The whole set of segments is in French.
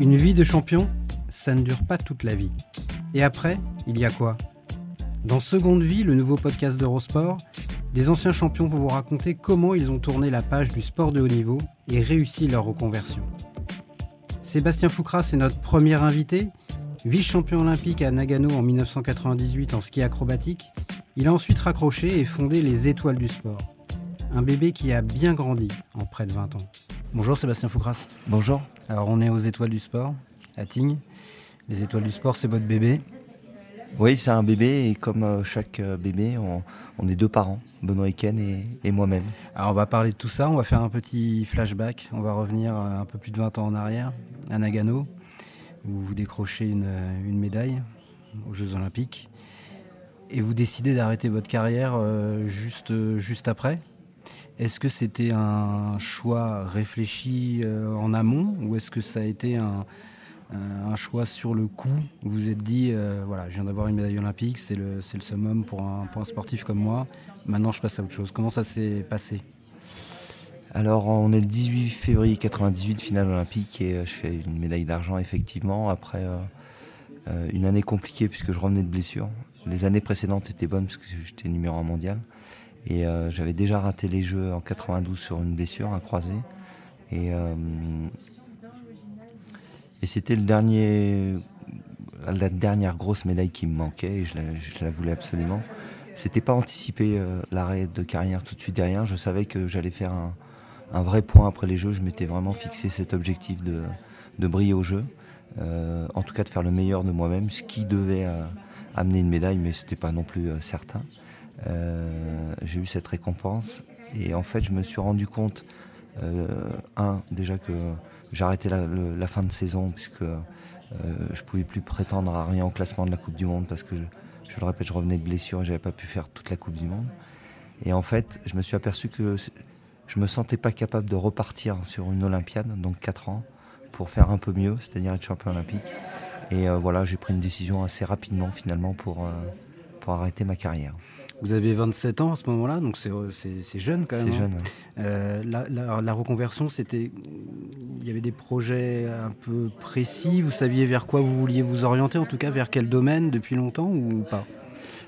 Une vie de champion, ça ne dure pas toute la vie. Et après, il y a quoi? Dans Seconde Vie, le nouveau podcast d'Eurosport, des anciens champions vont vous raconter comment ils ont tourné la page du sport de haut niveau et réussi leur reconversion. Sébastien Foucras est notre premier invité. Vice-champion olympique à Nagano en 1998 en ski acrobatique, il a ensuite raccroché et fondé les Étoiles du sport. Un bébé qui a bien grandi en près de 20 ans. Bonjour Sébastien Foucras. Bonjour. Alors on est aux Étoiles du sport, à Tignes. Les Étoiles du sport, c'est votre bébé. Oui, c'est un bébé et comme euh, chaque euh, bébé, on, est deux parents, Benoît Eken et, et moi-même. Alors on va parler de tout ça, on va faire un petit flashback, on va revenir euh, un peu plus de 20 ans en arrière, à Nagano, où vous décrochez une, une médaille aux Jeux Olympiques. Et vous décidez d'arrêter votre carrière juste, juste après. Est-ce que c'était un choix réfléchi en amont ou est-ce que ça a été un, choix sur le coup Vous vous êtes dit, euh, voilà, je viens d'avoir une médaille olympique, c'est le, summum pour un, sportif comme moi. Maintenant, je passe à autre chose. Comment ça s'est passé? Alors on est le 18 février 98, finale olympique, et euh, je fais une médaille d'argent effectivement, après euh, une année compliquée puisque je revenais de blessure. Les années précédentes étaient bonnes parce que j'étais numéro 1 mondial. Et j'avais déjà raté les Jeux en 92 sur une blessure, un croisé. Et et c'était le dernier, la dernière grosse médaille qui me manquait et je la, voulais absolument. C'était pas anticipé euh, l'arrêt de carrière tout de suite derrière. Je savais que j'allais faire un, vrai point après les Jeux. Je m'étais vraiment fixé cet objectif de, briller au jeu. Euh, en tout cas de faire le meilleur de moi-même, ce qui devait euh, amener une médaille, mais c'était pas non plus certain. J'ai eu cette récompense et en fait je me suis rendu compte, un déjà que J'arrêtais la, la, fin de saison puisque euh, je pouvais plus prétendre à rien au classement de la Coupe du Monde parce que, je, le répète, je revenais de blessure et j'avais pas pu faire toute la Coupe du Monde. Et en fait, je me suis aperçu que je me sentais pas capable de repartir sur une Olympiade, donc 4 ans, pour faire un peu mieux, c'est-à-dire être champion olympique. Et euh, voilà, j'ai pris une décision assez rapidement finalement pour, euh, pour arrêter ma carrière. Vous avez 27 ans à ce moment-là, donc c'est jeune quand même. C'est hein. jeune, euh, la, reconversion, c'était. Il y avait des projets un peu précis. Vous saviez vers quoi vous vouliez vous orienter, en tout cas vers quel domaine depuis longtemps ou pas?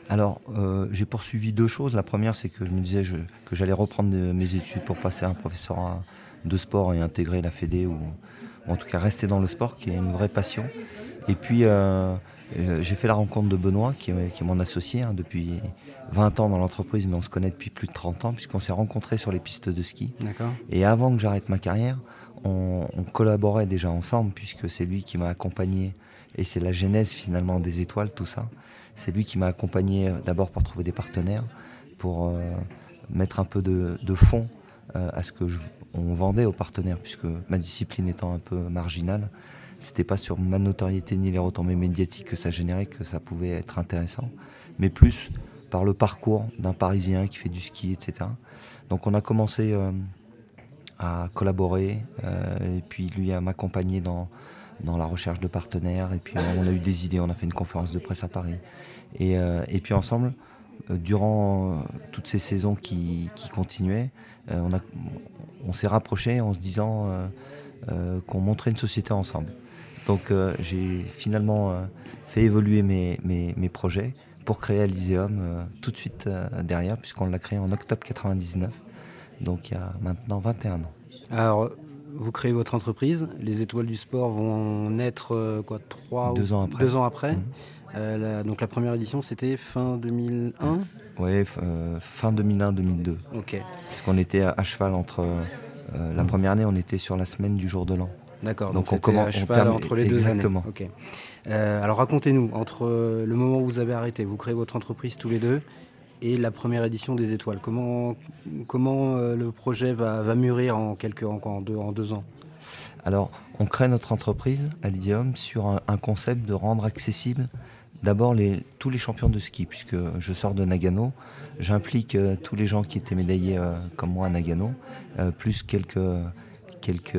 Alors, euh, j'ai poursuivi deux choses. La première, c'est que je me disais que j'allais reprendre mes études pour passer un professeur de sport et intégrer la Fédé ou, en tout cas rester dans le sport, qui est une vraie passion. Et puis, euh, j'ai fait la rencontre de Benoît, qui est, mon associé hein, depuis 20 ans dans l'entreprise, mais on se connaît depuis plus de 30 ans, puisqu'on s'est rencontrés sur les pistes de ski. Et avant que j'arrête ma carrière, on, collaborait déjà ensemble, puisque c'est lui qui m'a accompagné, et c'est la genèse finalement des étoiles, tout ça. C'est lui qui m'a accompagné euh, d'abord pour trouver des partenaires, pour euh, mettre un peu de, de fond euh, à ce que on vendait aux partenaires, puisque ma discipline étant un peu marginale, c'était pas sur ma notoriété ni les retombées médiatiques que ça générait que ça pouvait être intéressant, mais plus par le parcours d'un Parisien qui fait du ski, etc. Donc on a commencé euh, à collaborer euh, et puis lui à m'accompagner dans, dans la recherche de partenaires et puis on a eu des idées, on a fait une conférence de presse à Paris. Et, euh, et puis ensemble, durant toutes ces saisons qui, qui continuaient, on, a, on s'est rapprochés en se disant qu'on montrait une société ensemble. Donc j'ai finalement fait évoluer mes, mes, mes projets pour créer Elyséum euh, tout de suite euh, derrière, puisqu'on l'a créé en octobre 99, donc il y a maintenant 21 ans. Alors, vous créez votre entreprise, les étoiles du sport vont naître euh, quoi, trois deux ans après. Deux ans après. Mhm. donc la première édition, c'était fin 2001 Oui, fin 2001-2002. Ok. Parce qu'on était à, cheval entre... la première année, on était sur la semaine du jour de l'an. D'accord. Donc, on commence entre les deux années. Ok. alors racontez-nous entre le moment où vous avez arrêté, vous créez votre entreprise tous les deux et la première édition des Étoiles. Comment, comment le projet va, mûrir en, quelques, en, deux, en deux ans? Alors, on crée notre entreprise à l'Idium sur un, concept de rendre accessible d'abord tous les champions de ski, puisque je sors de Nagano. J'implique euh, tous les gens qui étaient médaillés euh, comme moi à Nagano, euh, plus quelques, quelques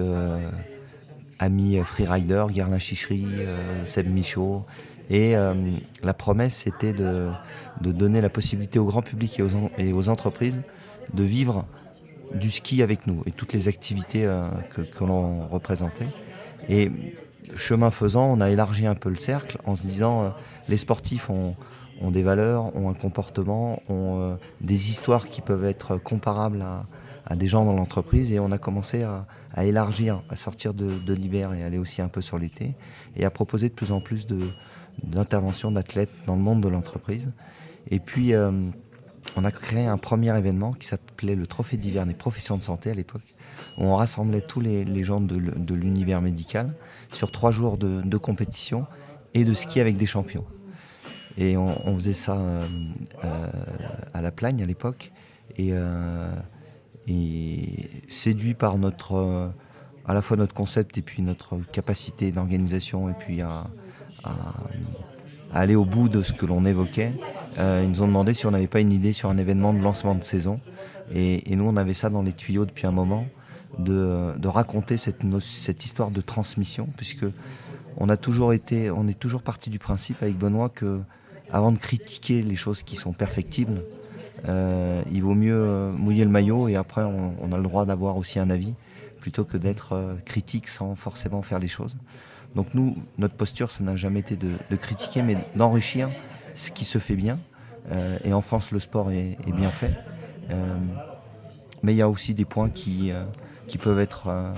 amis freeriders, Gerlin Chichery, Seb Michaud. Et la promesse, c'était de, donner la possibilité au grand public et aux, entreprises de vivre du ski avec nous et toutes les activités que, l'on représentait. Et chemin faisant, on a élargi un peu le cercle en se disant euh, les sportifs ont, des valeurs, ont un comportement, ont euh, des histoires qui peuvent être comparables à, des gens dans l'entreprise et on a commencé à, élargir, à sortir de, l'hiver et aller aussi un peu sur l'été et à proposer de plus en plus d'interventions d'athlètes dans le monde de l'entreprise. Et puis euh, on a créé un premier événement qui s'appelait le Trophée d'hiver des professions de santé à l'époque où on rassemblait tous les, gens de, l'univers médical sur trois jours de, compétition et de ski avec des champions. Et on, faisait ça euh, euh, à la Plagne à l'époque. Euh, séduit par notre, à la fois notre concept et puis notre capacité d'organisation et puis à, aller au bout de ce que l'on évoquait, ils nous ont demandé si on n'avait pas une idée sur un événement de lancement de saison. Et, et, nous, on avait ça dans les tuyaux depuis un moment de, raconter cette, cette, histoire de transmission, puisque on a toujours été, on est toujours parti du principe avec Benoît que avant de critiquer les choses qui sont perfectibles, euh, il vaut mieux euh, mouiller le maillot et après on, a le droit d'avoir aussi un avis plutôt que d'être euh, critique sans forcément faire les choses. Donc nous, notre posture, ça n'a jamais été de, critiquer, mais d'enrichir ce qui se fait bien. et en France, le sport est, est bien fait. mais il y a aussi des points qui, qui peuvent être, euh,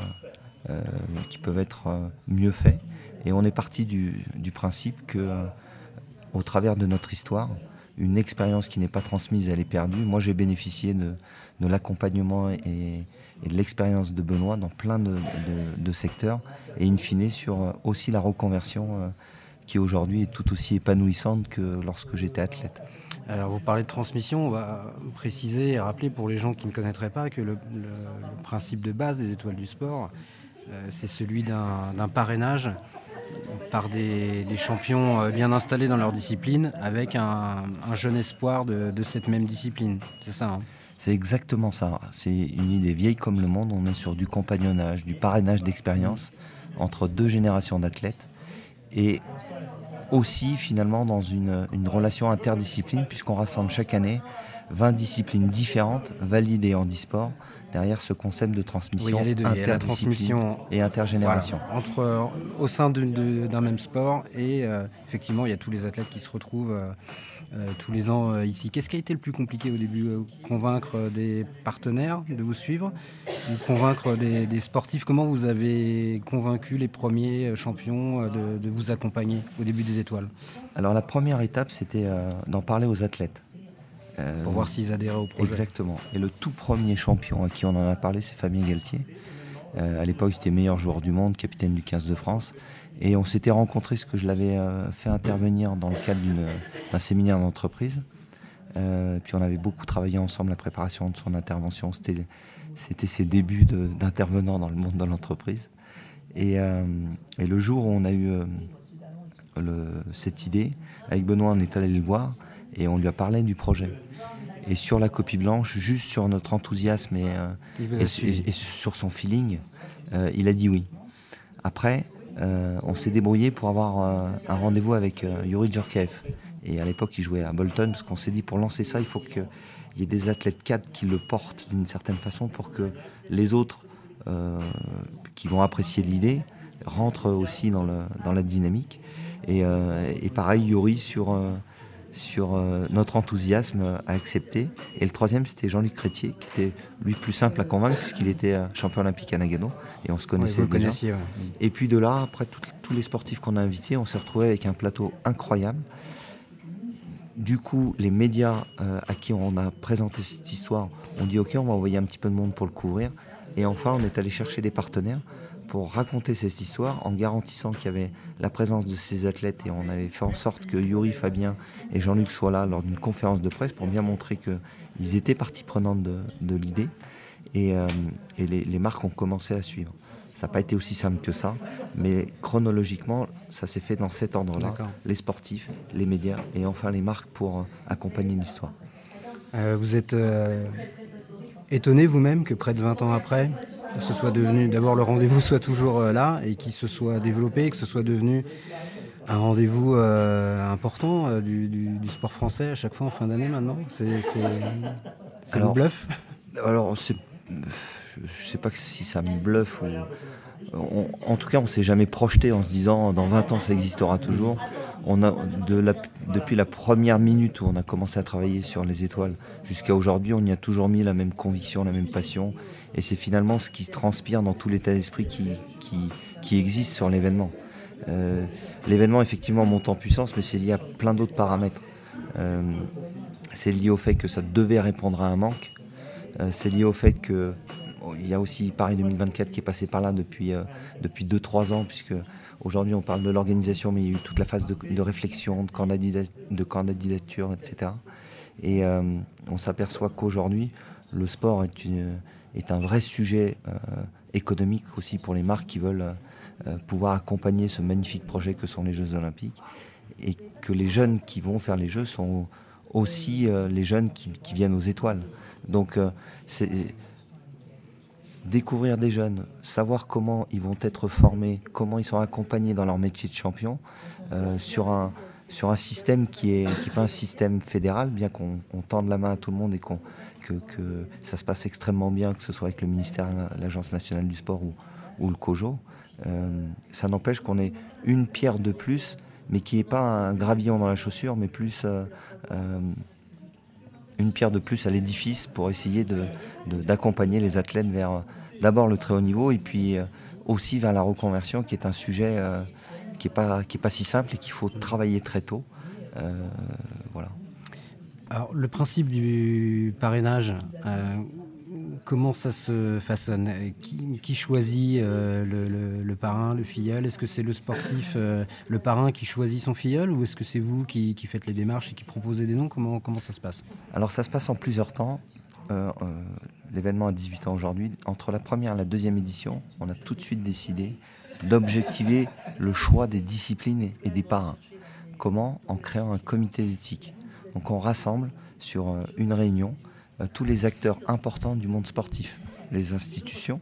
euh, qui peuvent être euh, mieux faits. Et on est parti du, principe que, au travers de notre histoire, une expérience qui n'est pas transmise, elle est perdue. Moi, j'ai bénéficié de, l'accompagnement et, de l'expérience de Benoît dans plein de, secteurs, et in fine sur aussi la reconversion qui aujourd'hui est tout aussi épanouissante que lorsque j'étais athlète. Alors vous parlez de transmission, on va préciser et rappeler pour les gens qui ne connaîtraient pas que le, principe de base des étoiles du sport, euh, c'est celui d'un parrainage par des, champions euh, bien installés dans leur discipline avec un, jeune espoir de, cette même discipline. C'est ça hein C'est exactement ça. C'est une idée vieille comme le monde. On est sur du compagnonnage, du parrainage d'expérience entre deux générations d'athlètes. Et aussi finalement dans une, relation interdiscipline puisqu'on rassemble chaque année 20 disciplines différentes validées en e-sport derrière ce concept de transmission et intergénération. Entre, euh, au sein d'un même sport et euh, effectivement il y a tous les athlètes qui se retrouvent euh, tous les ans ici. Qu'est-ce qui a été le plus compliqué au début Convaincre des partenaires de vous suivre ou convaincre des, sportifs? Comment vous avez convaincu les premiers champions de, de vous accompagner au début des étoiles? Alors la première étape c'était d'en parler aux athlètes. Euh, pour voir s'ils adhéraient au projet. Exactement. Et le tout premier champion à qui on en a parlé, c'est Fabien Galtier. Euh, à l'époque, il était meilleur joueur du monde, capitaine du 15 de France. Et on s'était rencontrés, ce que je l'avais euh, fait intervenir dans le cadre d'un séminaire d'entreprise. puis on avait beaucoup travaillé ensemble la préparation de son intervention. C'était ses débuts d'intervenant dans le monde de l'entreprise. Et, le jour où on a eu cette idée, avec Benoît, on est allé le voir et on lui a parlé du projet. Et sur la copie blanche, juste sur notre enthousiasme et, euh, sur son feeling, euh, il a dit oui. Après, euh, on s'est débrouillé pour avoir un rendez-vous avec Yuri Djorkaev. Et à l'époque, il jouait à Bolton, parce qu'on s'est dit pour lancer ça, il faut qu'il y ait des athlètes cadres qui le portent d'une certaine façon pour que les autres qui vont apprécier l'idée rentrent aussi dans, le, dans la dynamique. Et, et pareil, Yuri sur sur euh, notre enthousiasme à accepter. Et le troisième, c'était Jean-Luc Crétier, qui était lui plus simple à convaincre puisqu'il était euh, champion olympique à Nagano et on se connaissait déjà. Et puis de là, après tous les sportifs qu'on a invités, on s'est retrouvé avec un plateau incroyable. Du coup, les médias euh, à qui on a présenté cette histoire ont dit ok, on va envoyer un petit peu de monde pour le couvrir. Et enfin, on est allé chercher des partenaires pour raconter cette histoire en garantissant qu'il y avait la présence de ces athlètes et on avait fait en sorte que Yuri, Fabien et Jean-Luc soient là lors d'une conférence de presse pour bien montrer qu'ils étaient partie prenante de, l'idée et, euh, les, marques ont commencé à suivre. Ça n'a pas été aussi simple que ça, mais chronologiquement, ça s'est fait dans cet ordre-là. Les sportifs, les médias et enfin les marques pour euh, accompagner l'histoire. Euh, vous êtes étonné vous-même que près de 20 ans après, ce soit devenu, d'abord le rendez-vous soit toujours euh, là et qu'il se soit développé, que ce soit devenu un rendez-vous euh, important euh, du, sport français à chaque fois en fin d'année maintenant C'est le bluff Alors, je ne sais pas si ça me bluffe ou. en tout cas, on ne s'est jamais projeté en se disant dans 20 ans ça existera toujours. On a, depuis la première minute où on a commencé à travailler sur les étoiles jusqu'à aujourd'hui, on y a toujours mis la même conviction, la même passion et c'est finalement ce qui transpire dans tout l'état d'esprit qui, qui, existe sur l'événement. Euh, l'événement effectivement monte en puissance, mais c'est lié à plein d'autres paramètres. Euh, c'est lié au fait que ça devait répondre à un manque. Euh, c'est lié au fait que il y a aussi Paris 2024 qui est passé par là depuis depuis 2-3 ans, puisque aujourd'hui on parle de l'organisation, mais il y a eu toute la phase de, réflexion, de de candidature, etc. Et on s'aperçoit qu'aujourd'hui le sport est une est un vrai sujet euh, économique aussi pour les marques qui veulent euh, pouvoir accompagner ce magnifique projet que sont les Jeux Olympiques et que les jeunes qui vont faire les Jeux sont aussi euh, les jeunes qui, viennent aux étoiles. Donc c'est découvrir des jeunes, savoir comment ils vont être formés, comment ils sont accompagnés dans leur métier de champion sur un sur un système qui est qui pas un système fédéral, bien qu'on tende la main à tout le monde et qu'on que, ça se passe extrêmement bien, que ce soit avec le ministère, l'Agence nationale du sport ou, le COJO. Euh, ça n'empêche qu'on ait une pierre de plus, mais qui n'est pas un gravillon dans la chaussure, mais plus euh, euh, une pierre de plus à l'édifice pour essayer d'accompagner les athlètes vers d'abord le très haut niveau et puis aussi vers la reconversion, qui est un sujet qui n'est pas, pas si simple et qu'il faut travailler très tôt. voilà. Alors, le principe du parrainage, euh, comment ça se façonne? Qui, choisit euh, le, parrain, le filleul? Est-ce que c'est le sportif, euh, le parrain qui choisit son filleul ou est-ce que c'est vous qui, faites les démarches et qui proposez des noms? Comment, comment ça se passe? Alors ça se passe en plusieurs temps. L'événement a 18 ans aujourd'hui. Entre la première et la deuxième édition, on a tout de suite décidé d'objectiver le choix des disciplines et des parrains. Comment? En créant un comité d'éthique donc on rassemble sur euh, une réunion euh, tous les acteurs importants du monde sportif, les institutions,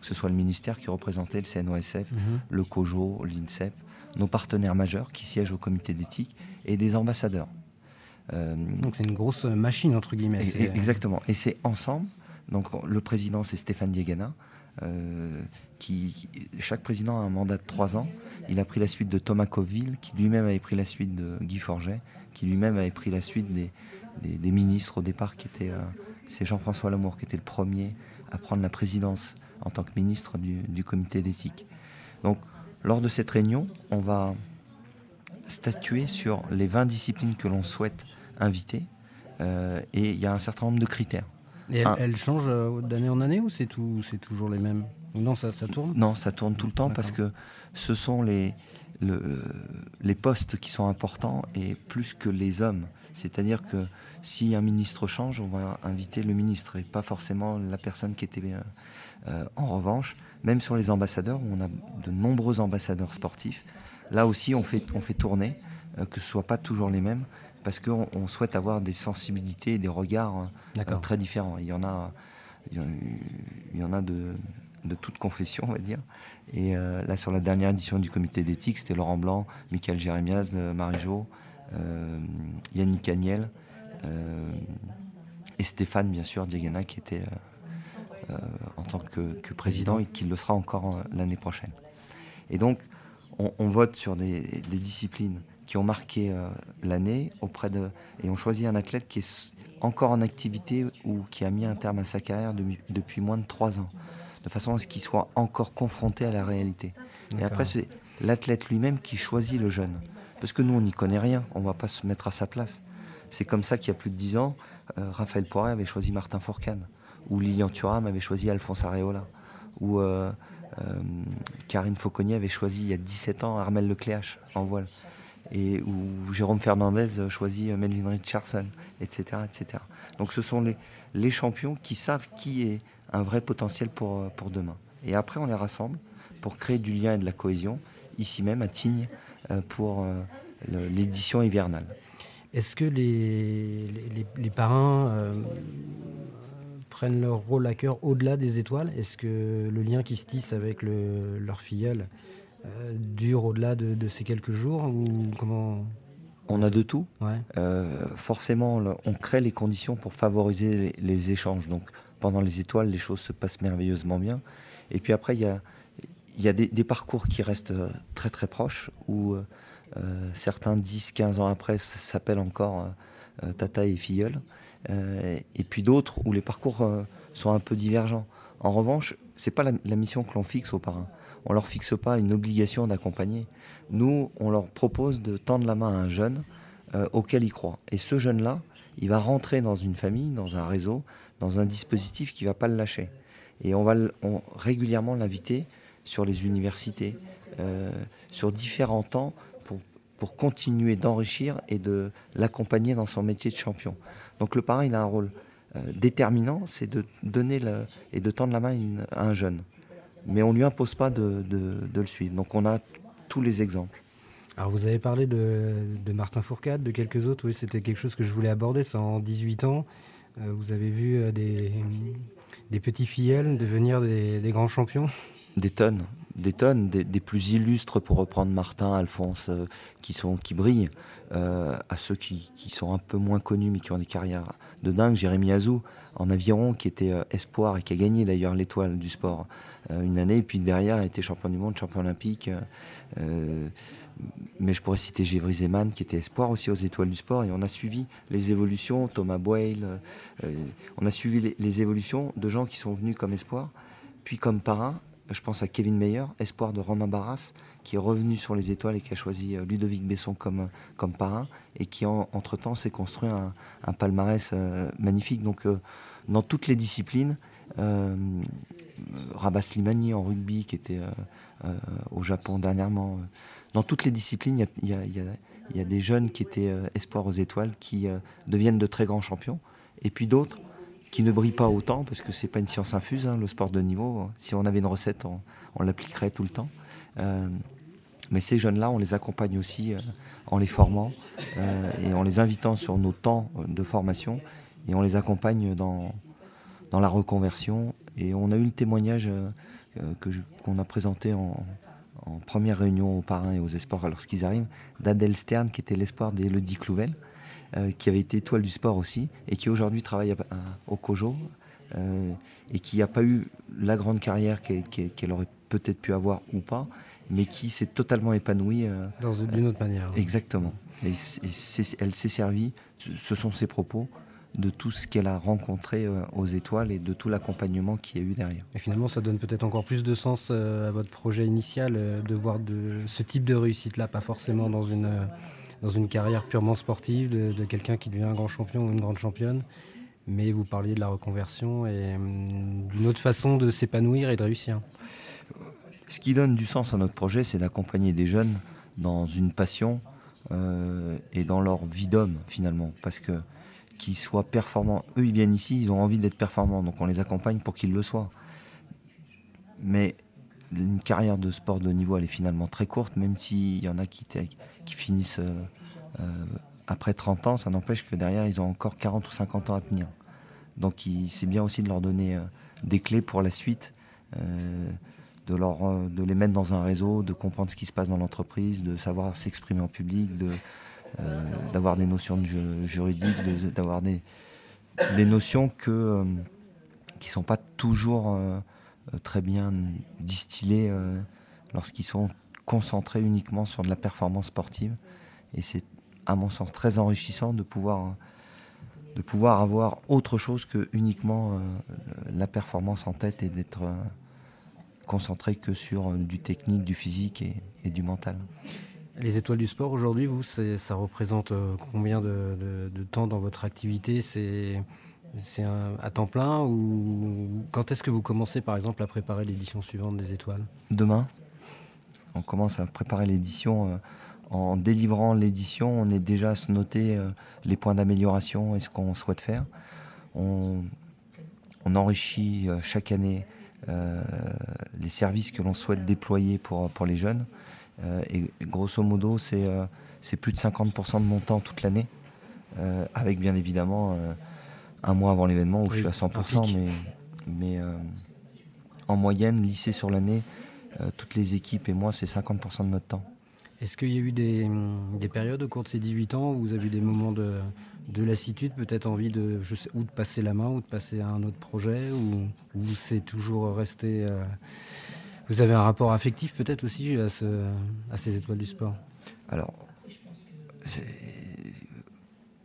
que ce soit le ministère qui représentait le CNOSF, mhm. le COJO, l'INSEP, nos partenaires majeurs qui siègent au comité d'éthique et des ambassadeurs. Euh, donc c'est une grosse machine entre guillemets. exactement. Et c'est ensemble. Donc le président c'est Stéphane Diegana. qui, chaque président a un mandat de trois ans. Il a pris la suite de Thomas Coville, qui lui-même avait pris la suite de Guy Forget, qui lui-même avait pris la suite des, des, ministres au départ, qui était euh, c'est Jean-François Lamour qui était le premier à prendre la présidence en tant que ministre du, comité d'éthique. Donc, lors de cette réunion, on va statuer sur les 20 disciplines que l'on souhaite inviter, euh, et il y a un certain nombre de critères. Et elles, changent euh, d'année en année ou c'est toujours les mêmes? Non, ça, ça tourne? Non, ça tourne tout le temps parce que ce sont les, les postes qui sont importants et plus que les hommes. C'est-à-dire que si un ministre change, on va inviter le ministre et pas forcément la personne qui était. Euh, euh, en revanche, même sur les ambassadeurs, où on a de nombreux ambassadeurs sportifs, là aussi on fait, on fait tourner, euh, que ce soit pas toujours les mêmes, parce qu'on souhaite avoir des sensibilités et des regards très différents. Il y en a, il y en a de, de toute confession, on va dire. Et euh, là, sur la dernière édition du comité d'éthique, c'était Laurent Blanc, Michael Jérémiaz, euh, Marie-Jo, euh, Yannick Agnel et Stéphane, bien sûr, Diagana, qui était en tant que, président et qui le sera encore l'année prochaine. Et donc, on, vote sur des, disciplines qui ont marqué l'année auprès de et on choisit un athlète qui est encore en activité ou qui a mis un terme à sa carrière depuis moins de trois ans de façon à ce qu'il soit encore confronté à la réalité. Et après, c'est l'athlète lui-même qui choisit le jeune. Parce que nous, on n'y connaît rien, on ne va pas se mettre à sa place. C'est comme ça qu'il y a plus de dix ans, euh, Raphaël Poiret avait choisi Martin Fourcade, ou Lilian Thuram avait choisi Alphonse Areola, ou euh, Karine Fauconnier avait choisi il y a 17 ans Armel Lecléache en voile. Et où Jérôme Fernandez choisit Melvin Richardson, etc., etc. Donc ce sont les, les champions qui savent qui est un vrai potentiel pour, pour demain. Et après, on les rassemble pour créer du lien et de la cohésion, ici même à Tignes, pour l'édition hivernale. Est-ce que les, les, parrains euh, prennent leur rôle à cœur au-delà des étoiles? Est-ce que le lien qui se tisse avec leur filleule euh, dure au-delà de, ces quelques jours ou comment? On a de tout. Euh, forcément, on crée les conditions pour favoriser les, échanges. Donc, pendant les étoiles, les choses se passent merveilleusement bien. Et puis après, il y a, des, parcours qui restent très très proches où euh, certains 10, 15 ans après s'appellent encore euh, euh, Tata et Filleul. et puis d'autres où les parcours sont un peu divergents. En revanche, c'est pas la, mission que l'on fixe aux parrains. On leur fixe pas une obligation d'accompagner. Nous, on leur propose de tendre la main à un jeune auquel il croit. Et ce jeune-là, il va rentrer dans une famille, dans un réseau, dans un dispositif qui va pas le lâcher. Et on va régulièrement l'inviter sur les universités, sur différents temps pour continuer d'enrichir et de l'accompagner dans son métier de champion. Donc le parrain, il a un rôle euh, déterminant, c'est de donner et de tendre la main à un jeune. Mais on ne lui impose pas de, le suivre. Donc on a tous les exemples. Alors vous avez parlé de, Martin Fourcade, de quelques autres, oui, c'était quelque chose que je voulais aborder, c'est en 18 ans. Euh, vous avez vu euh, des, petits fillets devenir des, grands champions? Des tonnes, des tonnes, des, plus illustres, pour reprendre Martin, Alphonse, euh, qui, sont, qui brillent, à ceux qui, sont un peu moins connus, mais qui ont des carrières de dingue. Jérémy Azou, en aviron, qui était espoir et qui a gagné d'ailleurs l'étoile du sport une année, et puis derrière a été champion du monde, champion olympique. Mais je pourrais citer Gévry Zeman, qui était espoir aussi aux étoiles du sport, et on a suivi les évolutions, Thomas Boyle, on a suivi les, évolutions de gens qui sont venus comme espoir, puis comme parrain, je pense à Kevin Meyer, espoir de Romain Barras, qui est revenu sur les étoiles et qui a choisi euh, Ludovic Besson comme, comme parrain et qui, entre-temps, s'est construit un, palmarès euh, magnifique. Donc, euh, dans toutes les disciplines, Rabat Slimani en rugby, qui était au Japon dernièrement, dans toutes les disciplines, il y a, des jeunes qui étaient espoirs aux étoiles qui deviennent de très grands champions. Et puis d'autres qui ne brille pas autant, parce que c'est pas une science infuse, hein, le sport de niveau. Si on avait une recette, on, l'appliquerait tout le temps. Euh, mais ces jeunes-là, on les accompagne aussi euh, en les formant euh, et en les invitant sur nos temps de formation et on les accompagne dans, dans la reconversion. Et on a eu le témoignage qu'on a présenté en, en, première réunion aux parrains et aux espoirs lorsqu'ils arrivent, d'Adèle Stern, qui était l'espoir d'Elodie Clouvel. Euh, qui avait été étoile du sport aussi, et qui aujourd'hui travaille au COJO, euh, et qui n'a pas eu la grande carrière qu'elle aurait peut-être pu avoir ou pas, mais qui s'est totalement épanouie. Euh, d'une autre manière. Exactement. Et, elle s'est servie, ce sont ses propos, de tout ce qu'elle a rencontré aux étoiles et de tout l'accompagnement qu'il y a eu derrière. Et finalement, ça donne peut-être encore plus de sens à votre projet initial de voir de, ce type de réussite-là, pas forcément dans une dans une carrière purement sportive de, quelqu'un qui devient un grand champion ou une grande championne. Mais vous parliez de la reconversion et hum, d'une autre façon de s'épanouir et de réussir. Ce qui donne du sens à notre projet, c'est d'accompagner des jeunes dans une passion euh, et dans leur vie d'homme finalement. Parce que qu'ils soient performants, eux ils viennent ici, ils ont envie d'être performants, donc on les accompagne pour qu'ils le soient. Mais une carrière de sport de niveau, elle est finalement très courte, même s'il y en a qui, finissent euh, euh, après 30 ans, ça n'empêche que derrière, ils ont encore 40 ou 50 ans à tenir. Donc c'est bien aussi de leur donner euh, des clés pour la suite, de, de les mettre dans un réseau, de comprendre ce qui se passe dans l'entreprise, de savoir s'exprimer en public, d'avoir des notions juridiques, d'avoir des, des notions que, qui ne sont pas toujours euh, très bien distillés euh, lorsqu'ils sont concentrés uniquement sur de la performance sportive. Et c'est, à mon sens, très enrichissant de pouvoir, de pouvoir avoir autre chose que uniquement euh, la performance en tête et d'être concentré que sur du technique, du physique et, du mental. Les étoiles du sport aujourd'hui, vous, ça représente combien de, temps dans votre activité? C'est à temps plein ou quand est-ce que vous commencez par exemple à préparer l'édition suivante des étoiles? Demain, on commence à préparer l'édition. Euh, en délivrant l'édition, on est déjà à se noter euh, les points d'amélioration et ce qu'on souhaite faire. On, enrichit euh, chaque année les services que l'on souhaite déployer pour les jeunes. Et grosso modo, c'est plus de 50% de mon temps toute l'année, avec bien évidemment un mois avant l'événement où je suis à 100%, mais, mais en moyenne, lycée sur l'année, toutes les équipes et moi, c'est 50% de notre temps. Est-ce qu'il y a eu des, périodes au cours de ces 18 ans où vous avez eu des moments de, lassitude, peut-être envie de, je sais, ou de passer la main ou de passer à un autre projet, ou, vous c'est toujours resté. Euh, vous avez un rapport affectif peut-être aussi à, à ces étoiles du sport? Alors,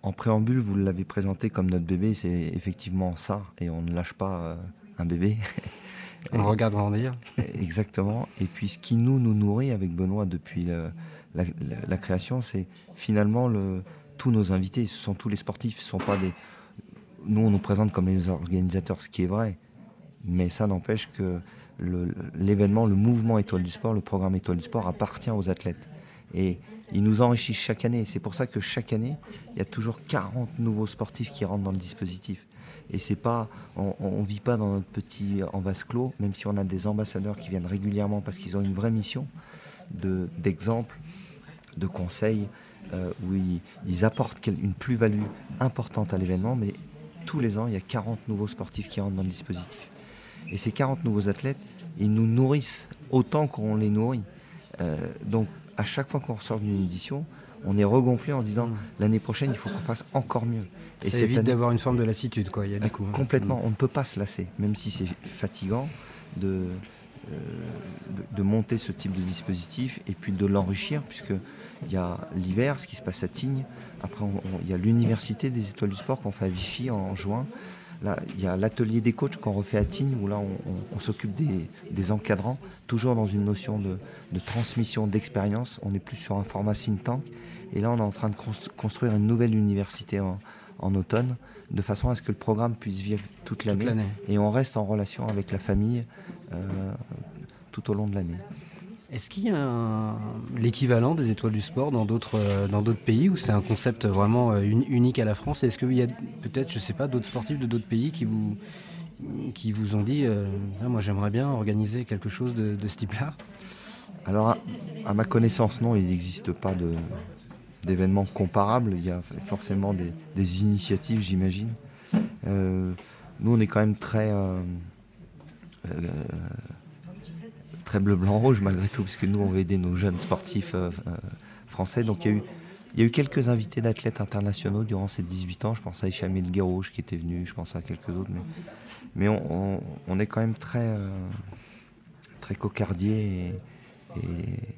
en préambule, vous l'avez présenté comme notre bébé, c'est effectivement ça, et on ne lâche pas euh, un bébé. On regarde grandir. Exactement. Et puis ce qui nous, nous nourrit avec Benoît depuis la, création, c'est finalement le, tous nos invités. Ce sont tous les sportifs. Ce sont pas des. Nous, on nous présente comme les organisateurs, ce qui est vrai. Mais ça n'empêche que l'événement, le, mouvement Étoile du Sport, le programme Étoile du Sport appartient aux athlètes. Et ils nous enrichissent chaque année. C'est pour ça que chaque année, il y a toujours 40 nouveaux sportifs qui rentrent dans le dispositif. Et c'est pas, on, ne vit pas dans notre petit en vase clos, même si on a des ambassadeurs qui viennent régulièrement parce qu'ils ont une vraie mission de, d'exemple, de conseils, euh, où ils, apportent une plus-value importante à l'événement. Mais tous les ans, il y a 40 nouveaux sportifs qui rentrent dans le dispositif. Et ces 40 nouveaux athlètes, ils nous nourrissent autant qu'on les nourrit. Euh, donc, à chaque fois qu'on ressort d'une édition, on est regonflé en se disant mmh. l'année prochaine, il faut qu'on fasse encore mieux. Et c'est évite d'avoir une forme de lassitude, quoi. Il y a ah, hein. Complètement, on ne peut pas se lasser, même si c'est fatigant de, euh, de, monter ce type de dispositif et puis de l'enrichir, puisque il y a l'hiver, ce qui se passe à Tignes. Après, il y a l'université des étoiles du sport qu'on fait à Vichy en juin. Là, il y a l'atelier des coachs qu'on refait à Tignes, où là, on, s'occupe des, encadrants, toujours dans une notion de, transmission d'expérience. On est plus sur un format think tank. Et là, on est en train de construire une nouvelle université en, en automne, de façon à ce que le programme puisse vivre toute l'année. et on reste en relation avec la famille euh, tout au long de l'année. Est-ce qu'il y a l'équivalent des étoiles du sport dans d'autres euh, dans d'autres pays ou c'est un concept vraiment euh, unique à la France? Est-ce qu'il y a peut-être, je sais pas, d'autres sportifs de d'autres pays qui vous qui vous ont dit, ah, moi j'aimerais bien organiser quelque chose de, ce type-là? Alors, à, ma connaissance, non, il n'existe pas de, d'événements comparables. Il y a forcément des, initiatives, j'imagine. Euh, nous, on est quand même très, euh, euh, très bleu, blanc, rouge malgré tout, parce que nous, on veut aider nos jeunes sportifs français. Donc, il y a eu, il y a eu quelques invités d'athlètes internationaux durant ces 18 ans. Je pense à Ishamil Guérouche qui était venu, je pense à quelques autres. Mais, on, est quand même très, très cocardier et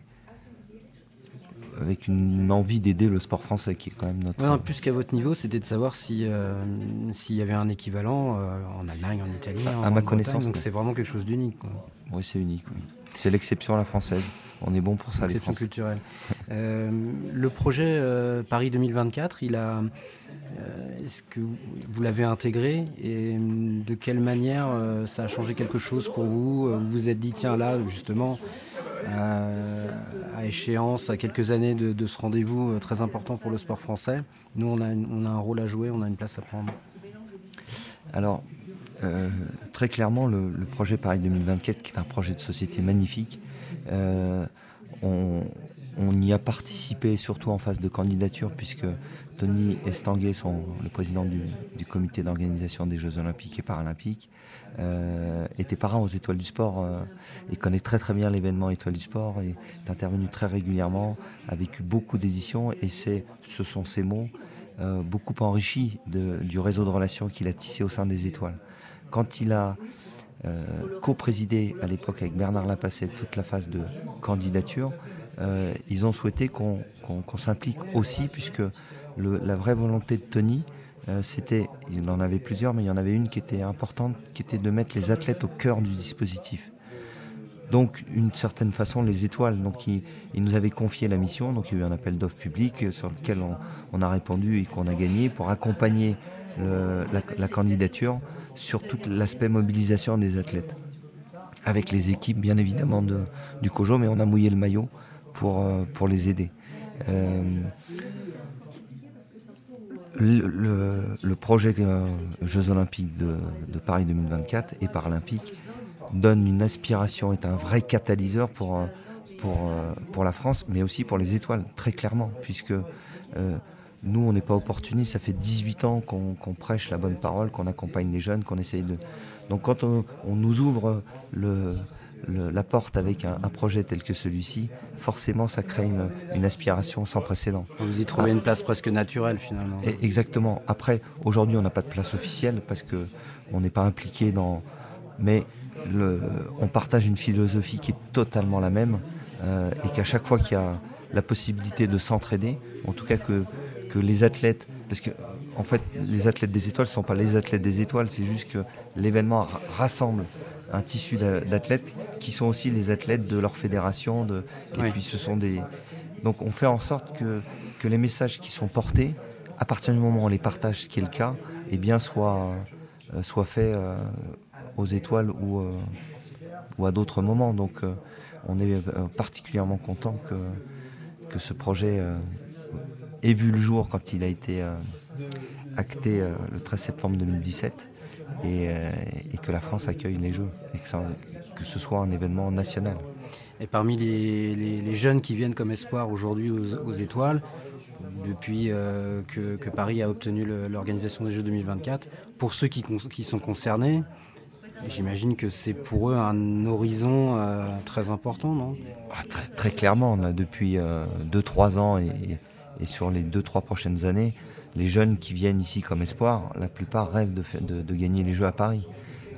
avec une envie d'aider le sport français qui est quand même notre. plus qu'à votre niveau, c'était de savoir si euh, s'il y avait un équivalent euh, en Allemagne, en Italie, à, ma connaissance. Donc c'est vraiment quelque chose d'unique. Oui, c'est unique. C'est l'exception à la française. On est bon pour ça, les Français. culturelle. Euh, le projet Paris 2024, il a. Est-ce que vous l'avez intégré et de quelle manière ça a changé quelque chose pour vous? Vous vous êtes dit tiens là justement à, échéance, à quelques années de, ce rendez-vous euh, très important pour le sport français. Nous, on a, on a, un rôle à jouer, on a une place à prendre. Alors, euh, très clairement, le, projet Paris 2024, qui est un projet de société magnifique, euh, on, y a participé surtout en phase de candidature, puisque Tony Estanguet, le président du, comité d'organisation des Jeux Olympiques et Paralympiques, euh, était parrain aux Étoiles du Sport et connaît très très bien l'événement Étoiles du Sport et est intervenu très régulièrement, a vécu beaucoup d'éditions et ce sont ses mots, beaucoup enrichi du réseau de relations qu'il a tissé au sein des Étoiles. Quand il a co-présidé à l'époque avec Bernard Lapassette toute la phase de candidature, ils ont souhaité qu'on s'implique aussi puisque la vraie volonté de Tony, euh, c'était, il en avait plusieurs, mais il y en avait une qui était importante, qui était de mettre les athlètes au cœur du dispositif. Donc, d'une certaine façon, les étoiles. Donc, il, nous avait confié la mission. Donc, il y a eu un appel d'offres public sur lequel on, a répondu et qu'on a gagné pour accompagner la, candidature sur tout l'aspect mobilisation des athlètes. Avec les équipes, bien évidemment, du COJO, mais on a mouillé le maillot pour, euh, pour les aider. Euh, le, projet euh, Jeux Olympiques de, Paris 2024 et Paralympiques donne une aspiration, est un vrai catalyseur pour, pour, pour la France, mais aussi pour les étoiles, très clairement, puisque nous, on n'est pas opportunistes. Ça fait 18 ans qu'on prêche la bonne parole, qu'on accompagne les jeunes, qu'on essaye de. Donc, quand on, nous ouvre la porte avec un, projet tel que celui-ci, forcément, ça crée une, aspiration sans précédent. Vous y trouvez une place presque naturelle, finalement. exactement. Après, aujourd'hui, on n'a pas de place officielle parce que on n'est pas impliqué dans. Mais on partage une philosophie qui est totalement la même euh, et qu'à chaque fois qu'il y a la possibilité de s'entraider, en tout cas que les athlètes, parce que en fait les athlètes des étoiles ne sont pas les athlètes des étoiles, c'est juste que l'événement rassemble un tissu d'athlètes qui sont aussi les athlètes de leur fédération. De, et puis ce sont des. Donc on fait en sorte que, que les messages qui sont portés, à partir du moment où on les partage, ce qui est le cas, eh bien soient, euh, soit faits euh, aux étoiles ou, euh, ou à d'autres moments. Donc on est particulièrement content que, que ce projet ait vu le jour quand il a été euh, acté euh, le 13 septembre 2017 euh, et, que la France accueille les Jeux et que, ce soit un événement national. Et parmi les, jeunes qui viennent comme espoir aujourd'hui aux, étoiles, depuis que, Paris a obtenu l'organisation des Jeux 2024, pour ceux qui, qui sont concernés, J'imagine que c'est pour eux un horizon très important, non? Ah, très, très, clairement, depuis 2-3 ans et, et sur les 2-3 prochaines années, les jeunes qui viennent ici comme espoir, la plupart rêvent de, de, gagner les Jeux à Paris.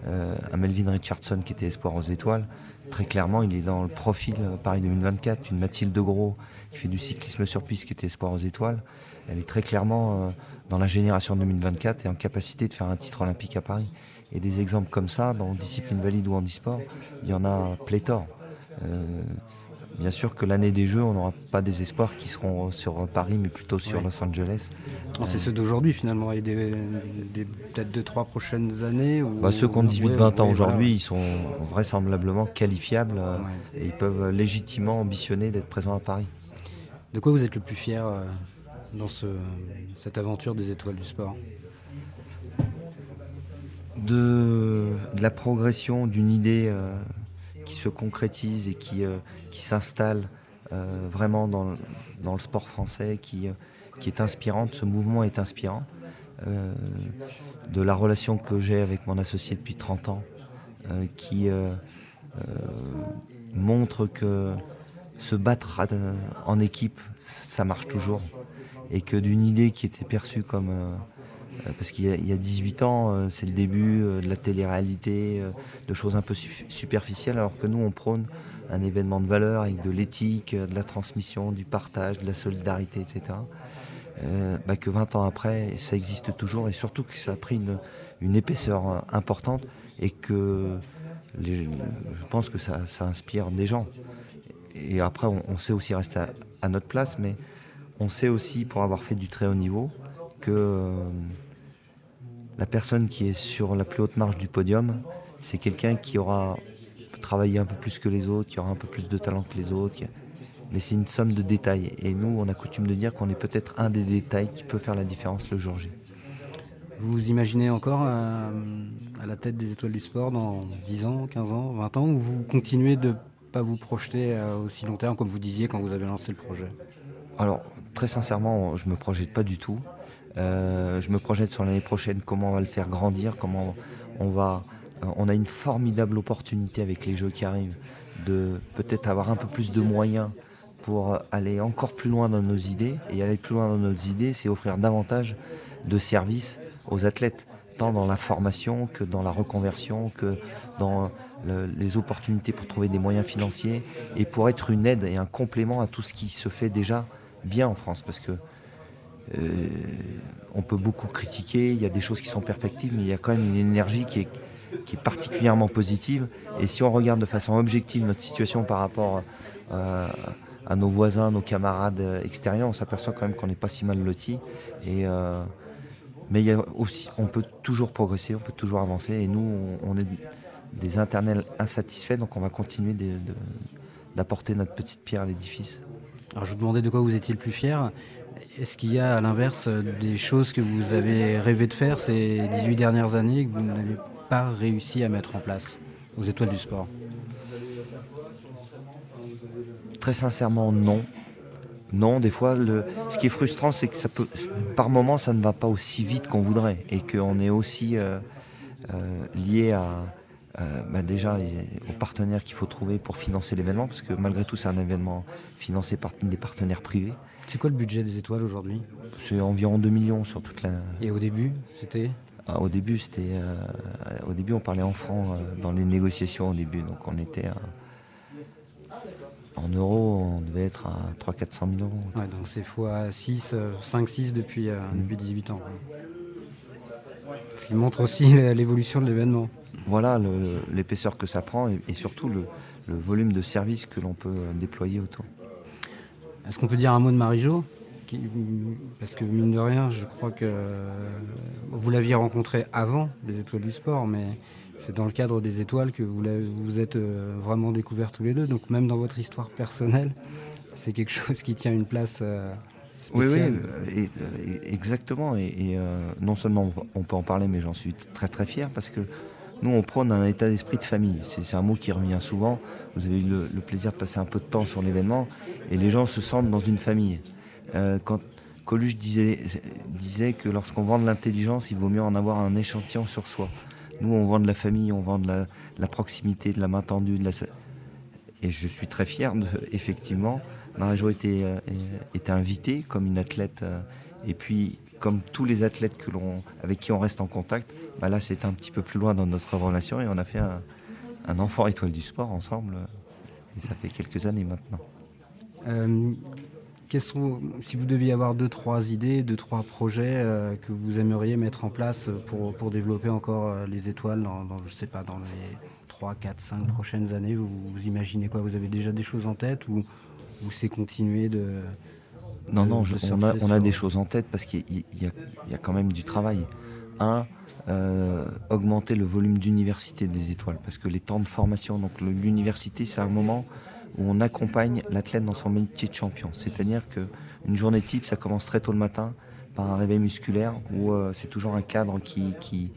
Euh, un Melvin Richardson qui était espoir aux étoiles, très clairement, il est dans le profil Paris 2024. Une Mathilde Gros qui fait du cyclisme sur piste qui était espoir aux étoiles, elle est très clairement euh, dans la génération 2024 et en capacité de faire un titre olympique à Paris. Et des exemples comme ça, dans discipline valide ou handisport, il y en a pléthore. Euh, Bien sûr que l'année des Jeux, on n'aura pas des espoirs qui seront sur Paris, mais plutôt sur Los Angeles. C'est ceux d'aujourd'hui finalement, et des, peut-être deux, trois prochaines années bah, Ceux qui ont 18-20 ans aujourd'hui, ils sont vraisemblablement qualifiables euh, et ils peuvent légitimement ambitionner d'être présents à Paris. De quoi vous êtes le plus fier euh, dans cette aventure des étoiles du sport? De, la progression d'une idée euh, qui se concrétise et qui, euh, qui s'installe euh, vraiment dans, dans, le sport français, qui, euh, qui est inspirante. Ce mouvement est inspirant. de la relation que j'ai avec mon associé depuis 30 ans, qui montre que se battre en équipe, ça marche toujours. Et que d'une idée qui était perçue comme parce qu'il y, a 18 ans, euh, c'est le début euh, de la télé-réalité, de choses un peu superficielles, alors que nous, on prône un événement de valeur avec de l'éthique, de la transmission, du partage, de la solidarité, etc. Bah, que 20 ans après, ça existe toujours et surtout que ça a pris une, épaisseur importante et que je pense que ça, inspire des gens. Et après, on, sait aussi rester à, notre place, mais on sait aussi, pour avoir fait du très haut niveau, que la personne qui est sur la plus haute marche du podium, c'est quelqu'un qui aura travaillé un peu plus que les autres, qui aura un peu plus de talent que les autres. Mais c'est une somme de détails. Et nous, on a coutume de dire qu'on est peut-être un des détails qui peut faire la différence le jour J. Vous vous imaginez encore à, la tête des étoiles du sport dans 10 ans, 15 ans, 20 ans, ou vous continuez de ne pas vous projeter aussi long terme, comme vous disiez quand vous avez lancé le projet? Alors, très sincèrement, je ne me projette pas du tout. Euh, je me projette sur l'année prochaine, comment on va le faire grandir, comment on va. Euh, on a une formidable opportunité avec les jeux qui arrivent de peut-être avoir un peu plus de moyens pour aller encore plus loin dans nos idées. Et aller plus loin dans nos idées, c'est offrir davantage de services aux athlètes, tant dans la formation que dans la reconversion, que dans les opportunités pour trouver des moyens financiers et pour être une aide et un complément à tout ce qui se fait déjà bien en France. Parce que euh, on peut beaucoup critiquer, il y a des choses qui sont perfectibles, mais il y a quand même une énergie qui est, particulièrement positive. Et si on regarde de façon objective notre situation par rapport euh, à nos voisins, nos camarades extérieurs, on s'aperçoit quand même qu'on n'est pas si mal lotis. Euh, Mais on peut toujours progresser, on peut toujours avancer. Et nous, on, est des internels insatisfaits, donc on va continuer d'apporter notre petite pierre à l'édifice. Alors je vous demandais de quoi vous étiez le plus fier. Est-ce qu'il y a à l'inverse des choses que vous avez rêvé de faire ces 18 dernières années que vous n'avez pas réussi à mettre en place aux étoiles du sport? Très sincèrement, non. Non, des fois, ce qui est frustrant, c'est que par moment, ça ne va pas aussi vite qu'on voudrait et qu'on est aussi euh, euh, lié à, euh, bah, déjà aux partenaires qu'il faut trouver pour financer l'événement, parce que malgré tout, c'est un événement financé par des partenaires privés. C'est quoi le budget des étoiles aujourd'hui? C'est environ 2 millions sur toute la. Et au début, c'était? Ah, Au début, c'était. au début, on parlait en francs dans les négociations au début, donc on était à en euros, on devait être à 300-400 000 euros. donc c'est fois 6, 5-6 depuis, 18 euh, ans. Ce qui montre aussi l'évolution de l'événement. Voilà l'épaisseur que ça prend et, surtout le, volume de services que l'on peut euh, déployer autour. Est-ce qu'on peut dire un mot de Marie-Jo Parce que mine de rien, je crois que vous l'aviez rencontré avant les étoiles du sport, mais c'est dans le cadre des étoiles que vous vous êtes euh, vraiment découverts tous les deux. Donc même dans votre histoire personnelle, c'est quelque chose qui tient une place euh, spéciale. Oui, oui, exactement. Et, euh, non seulement on peut en parler, mais j'en suis très très fier parce que nous, on prône un état d'esprit de famille. C'est un mot qui revient souvent. Vous avez eu le, plaisir de passer un peu de temps sur l'événement et les gens se sentent dans une famille. quand Coluche disait, que lorsqu'on vend de l'intelligence, il vaut mieux en avoir un échantillon sur soi. Nous, on vend de la famille, on vend de la, proximité, de la main tendue. De la... Et je suis très fier, de, effectivement. Marie-Jo était, euh, invitée comme une athlète. Euh, et puis, comme tous les athlètes avec qui on reste en contact, bah là, c'est un petit peu plus loin dans notre relation. Et on a fait un, enfant étoile du sport ensemble. Et ça fait quelques années maintenant. Euh, si vous deviez avoir deux, trois idées, deux, trois projets euh, que vous aimeriez mettre en place pour, pour développer encore euh, les étoiles dans, je sais pas, dans les 3, 4, 5 prochaines années, vous, imaginez quoi? Vous avez déjà des choses en tête ou, ou c'est continuer de... Non, non, on, a, on a, des choses en tête parce qu'il y, y, a quand même du travail. Un, euh, augmenter le volume d'université des étoiles parce que les temps de formation, donc l'université, c'est un moment où on accompagne l'athlète dans son métier de champion. C'est-à-dire qu'une journée type, ça commence très tôt le matin par un réveil musculaire où euh, c'est toujours un cadre qui, qui,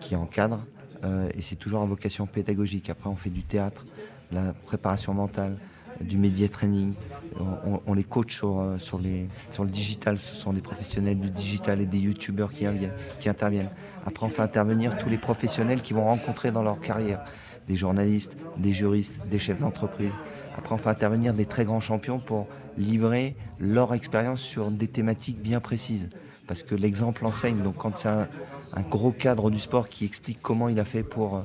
qui encadre euh, et c'est toujours à vocation pédagogique. Après, on fait du théâtre, la préparation mentale, du média training. On, les coach sur, euh, les, le digital. Ce sont des professionnels du digital et des youtubeurs qui, qui interviennent. Après, on fait intervenir tous les professionnels qui vont rencontrer dans leur carrière. Des journalistes, des juristes, des chefs d'entreprise, après, on fait intervenir des très grands champions pour livrer leur expérience sur des thématiques bien précises. Parce que l'exemple enseigne. Donc, quand c'est un, gros cadre du sport qui explique comment il a fait pour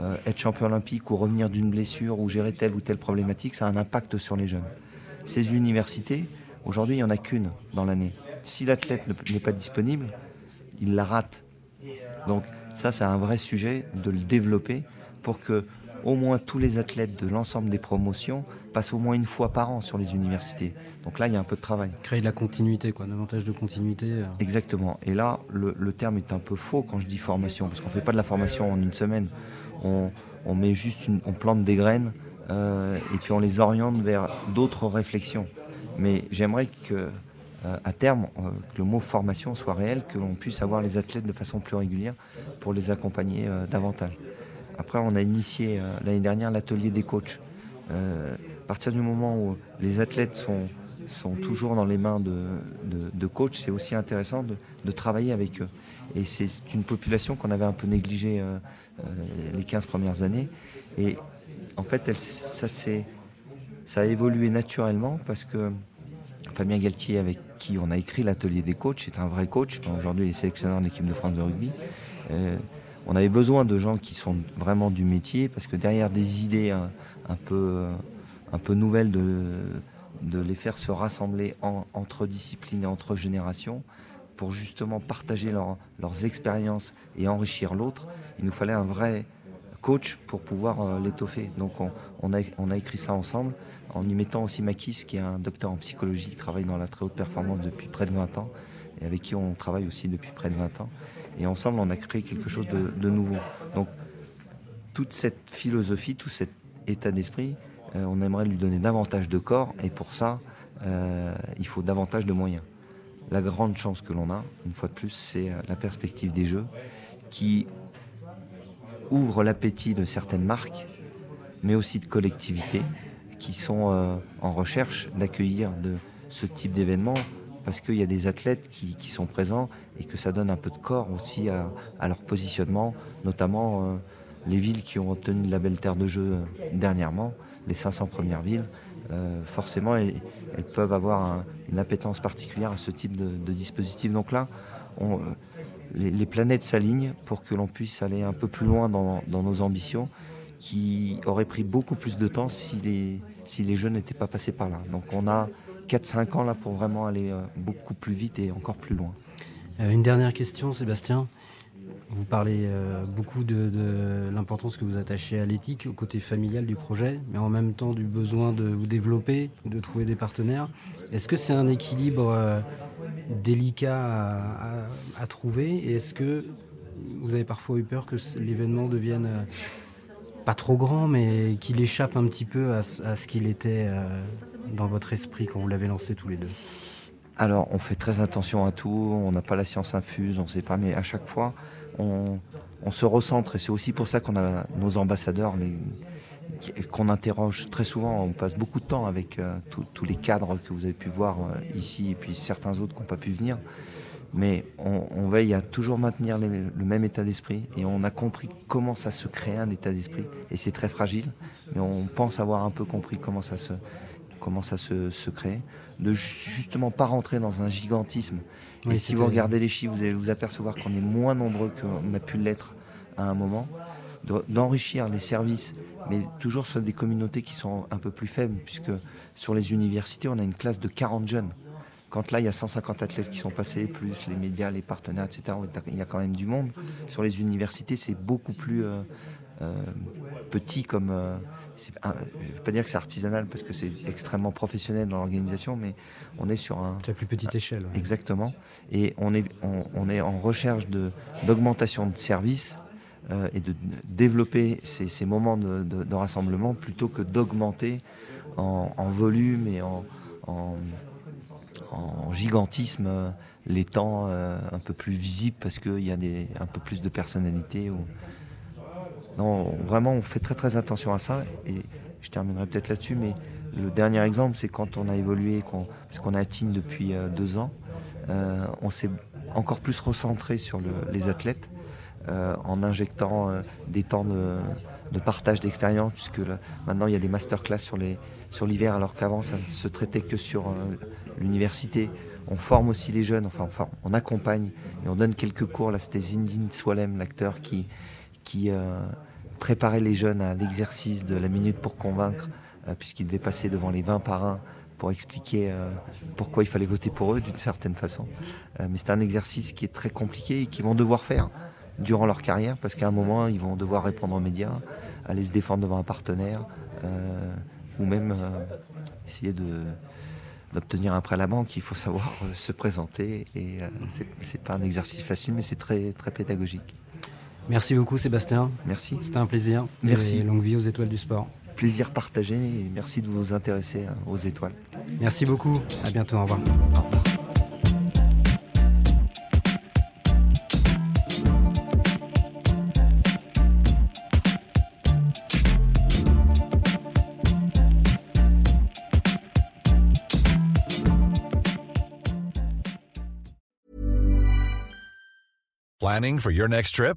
euh, être champion olympique ou revenir d'une blessure ou gérer telle ou telle problématique, ça a un impact sur les jeunes. Ces universités, aujourd'hui, il n'y en a qu'une dans l'année. Si l'athlète n'est pas disponible, il la rate. Donc, ça, c'est un vrai sujet de le développer pour que au moins tous les athlètes de l'ensemble des promotions passent au moins une fois par an sur les universités. Donc là, il y a un peu de travail. Créer de la continuité, quoi, davantage de continuité. Euh. Exactement. Et là, le, terme est un peu faux quand je dis formation, parce qu'on ne fait pas de la formation en une semaine. On, met juste une, on plante des graines euh, et puis on les oriente vers d'autres réflexions. Mais j'aimerais que euh, à terme, que le mot formation soit réel, que l'on puisse avoir les athlètes de façon plus régulière pour les accompagner davantage. Après, on a initié euh, l'année dernière l'atelier des coachs. Euh, à partir du moment où les athlètes sont, toujours dans les mains de, de, coachs, c'est aussi intéressant de, travailler avec eux. Et c'est une population qu'on avait un peu négligée euh, les 15 premières années. Et en fait, ça, ça a évolué naturellement parce que Fabien Galtier, avec qui on a écrit l'atelier des coachs, c'est un vrai coach. Aujourd'hui, il est sélectionneur de l'équipe de France de rugby on avait besoin de gens qui sont vraiment du métier, parce que derrière des idées un, peu, un peu nouvelles, de, de les faire se rassembler entre disciplines et entre générations, pour justement partager leurs expériences et enrichir l'autre, il nous fallait un vrai coach pour pouvoir euh, l'étoffer. Donc on, a, on, a, écrit ça ensemble, en y mettant aussi Makis, qui est un docteur en psychologie, qui travaille dans la très haute performance depuis près de 20 ans, et avec qui on travaille aussi depuis près de 20 ans. Et ensemble, on a créé quelque chose de, nouveau. Donc, toute cette philosophie, tout cet état d'esprit, euh, on aimerait lui donner davantage de corps, et pour ça, euh, il faut davantage de moyens. La grande chance que l'on a, une fois de plus, c'est euh, la perspective des jeux qui ouvre l'appétit de certaines marques, mais aussi de collectivités qui sont en recherche d'accueillir ce type d'événement parce qu'il y a des athlètes qui, sont présents et que ça donne un peu de corps aussi à, leur positionnement, notamment euh, les villes qui ont obtenu le label Terre de Jeu euh, dernièrement, les 500 premières villes. Euh, forcément, elles, peuvent avoir une appétence particulière à ce type de, dispositif. Donc là, les, planètes s'alignent pour que l'on puisse aller un peu plus loin dans, nos ambitions, qui auraient pris beaucoup plus de temps si les, si les jeux n'étaient pas passés par là. Donc on a 4-5 ans là pour vraiment aller euh, beaucoup plus vite et encore plus loin. Euh, une dernière question, Sébastien. Vous parlez euh, beaucoup de, l'importance que vous attachez à l'éthique, au côté familial du projet, mais en même temps du besoin de vous développer, de trouver des partenaires. Est-ce que c'est un équilibre délicat à, trouver? Et est-ce que vous avez parfois eu peur que l'événement devienne pas trop grand, mais qu'il échappe un petit peu à, ce qu'il était dans votre esprit quand vous l'avez lancé tous les deux Alors, on fait très attention à tout, on n'a pas la science infuse, on ne sait pas, mais à chaque fois, on, se recentre. Et c'est aussi pour ça qu'on a nos ambassadeurs, qu'on interroge très souvent. On passe beaucoup de temps avec euh, tous les cadres que vous avez pu voir euh, ici et puis certains autres qui n'ont pas pu venir. Mais on, veille à toujours maintenir le même état d'esprit et on a compris comment ça se crée un état d'esprit. Et c'est très fragile, mais on pense avoir un peu compris comment ça se, comment ça se, crée, de justement pas rentrer dans un gigantisme. et si vous regardez les chiffres, vous allez vous apercevoir qu'on est moins nombreux qu'on a pu l'être à un moment, d'enrichir les services, mais toujours sur des communautés qui sont un peu plus faibles, puisque sur les universités, on a une classe de 40 jeunes. Quand là, il y a 150 athlètes qui sont passés, plus les médias, les partenaires, etc., il y a quand même du monde. Sur les universités, c'est beaucoup plus euh, petit comme... Euh, je ne veux pas dire que c'est artisanal parce que c'est extrêmement professionnel dans l'organisation, mais on est sur un. C'est à plus petite échelle. Exactement. Et on est, on, est en recherche d'augmentation de, services euh, et de développer ces, moments de, rassemblement plutôt que d'augmenter en, volume et en, en, gigantisme euh, les temps euh, un peu plus visibles parce qu'il y a des, un peu plus de personnalité. Ou, non, vraiment, on fait très très attention à ça. Et je terminerai peut-être là-dessus, mais le dernier exemple, c'est quand on a évolué, parce qu'on a atteint depuis euh, deux ans, euh, on s'est encore plus recentré sur les athlètes euh, en injectant des temps de, partage d'expérience, puisque maintenant il y a des masterclass sur les sur l'hiver, alors qu'avant ça ne se traitait que sur l'université. On forme aussi les jeunes, enfin, enfin on accompagne et on donne quelques cours. Là, c'était Zindine Swalem, l'acteur qui qui euh, préparait les jeunes à l'exercice de la minute pour convaincre, euh, puisqu'ils devaient passer devant les 20 parrains pour expliquer euh, pourquoi il fallait voter pour eux d'une certaine façon. mais c'est un exercice qui est très compliqué et qu'ils vont devoir faire durant leur carrière, parce qu'à un moment, ils vont devoir répondre aux médias, aller se défendre devant un partenaire, ou même essayer d'obtenir un prêt à la banque, il faut savoir se présenter et c'est pas un exercice facile mais c'est très très pédagogique. Merci beaucoup Sébastien. Merci. C'était un plaisir. Merci. longue vie aux étoiles du sport. Plaisir partagé et merci de vous intéresser aux étoiles. Merci beaucoup. À bientôt. Au revoir. Au revoir. Planning for your next trip?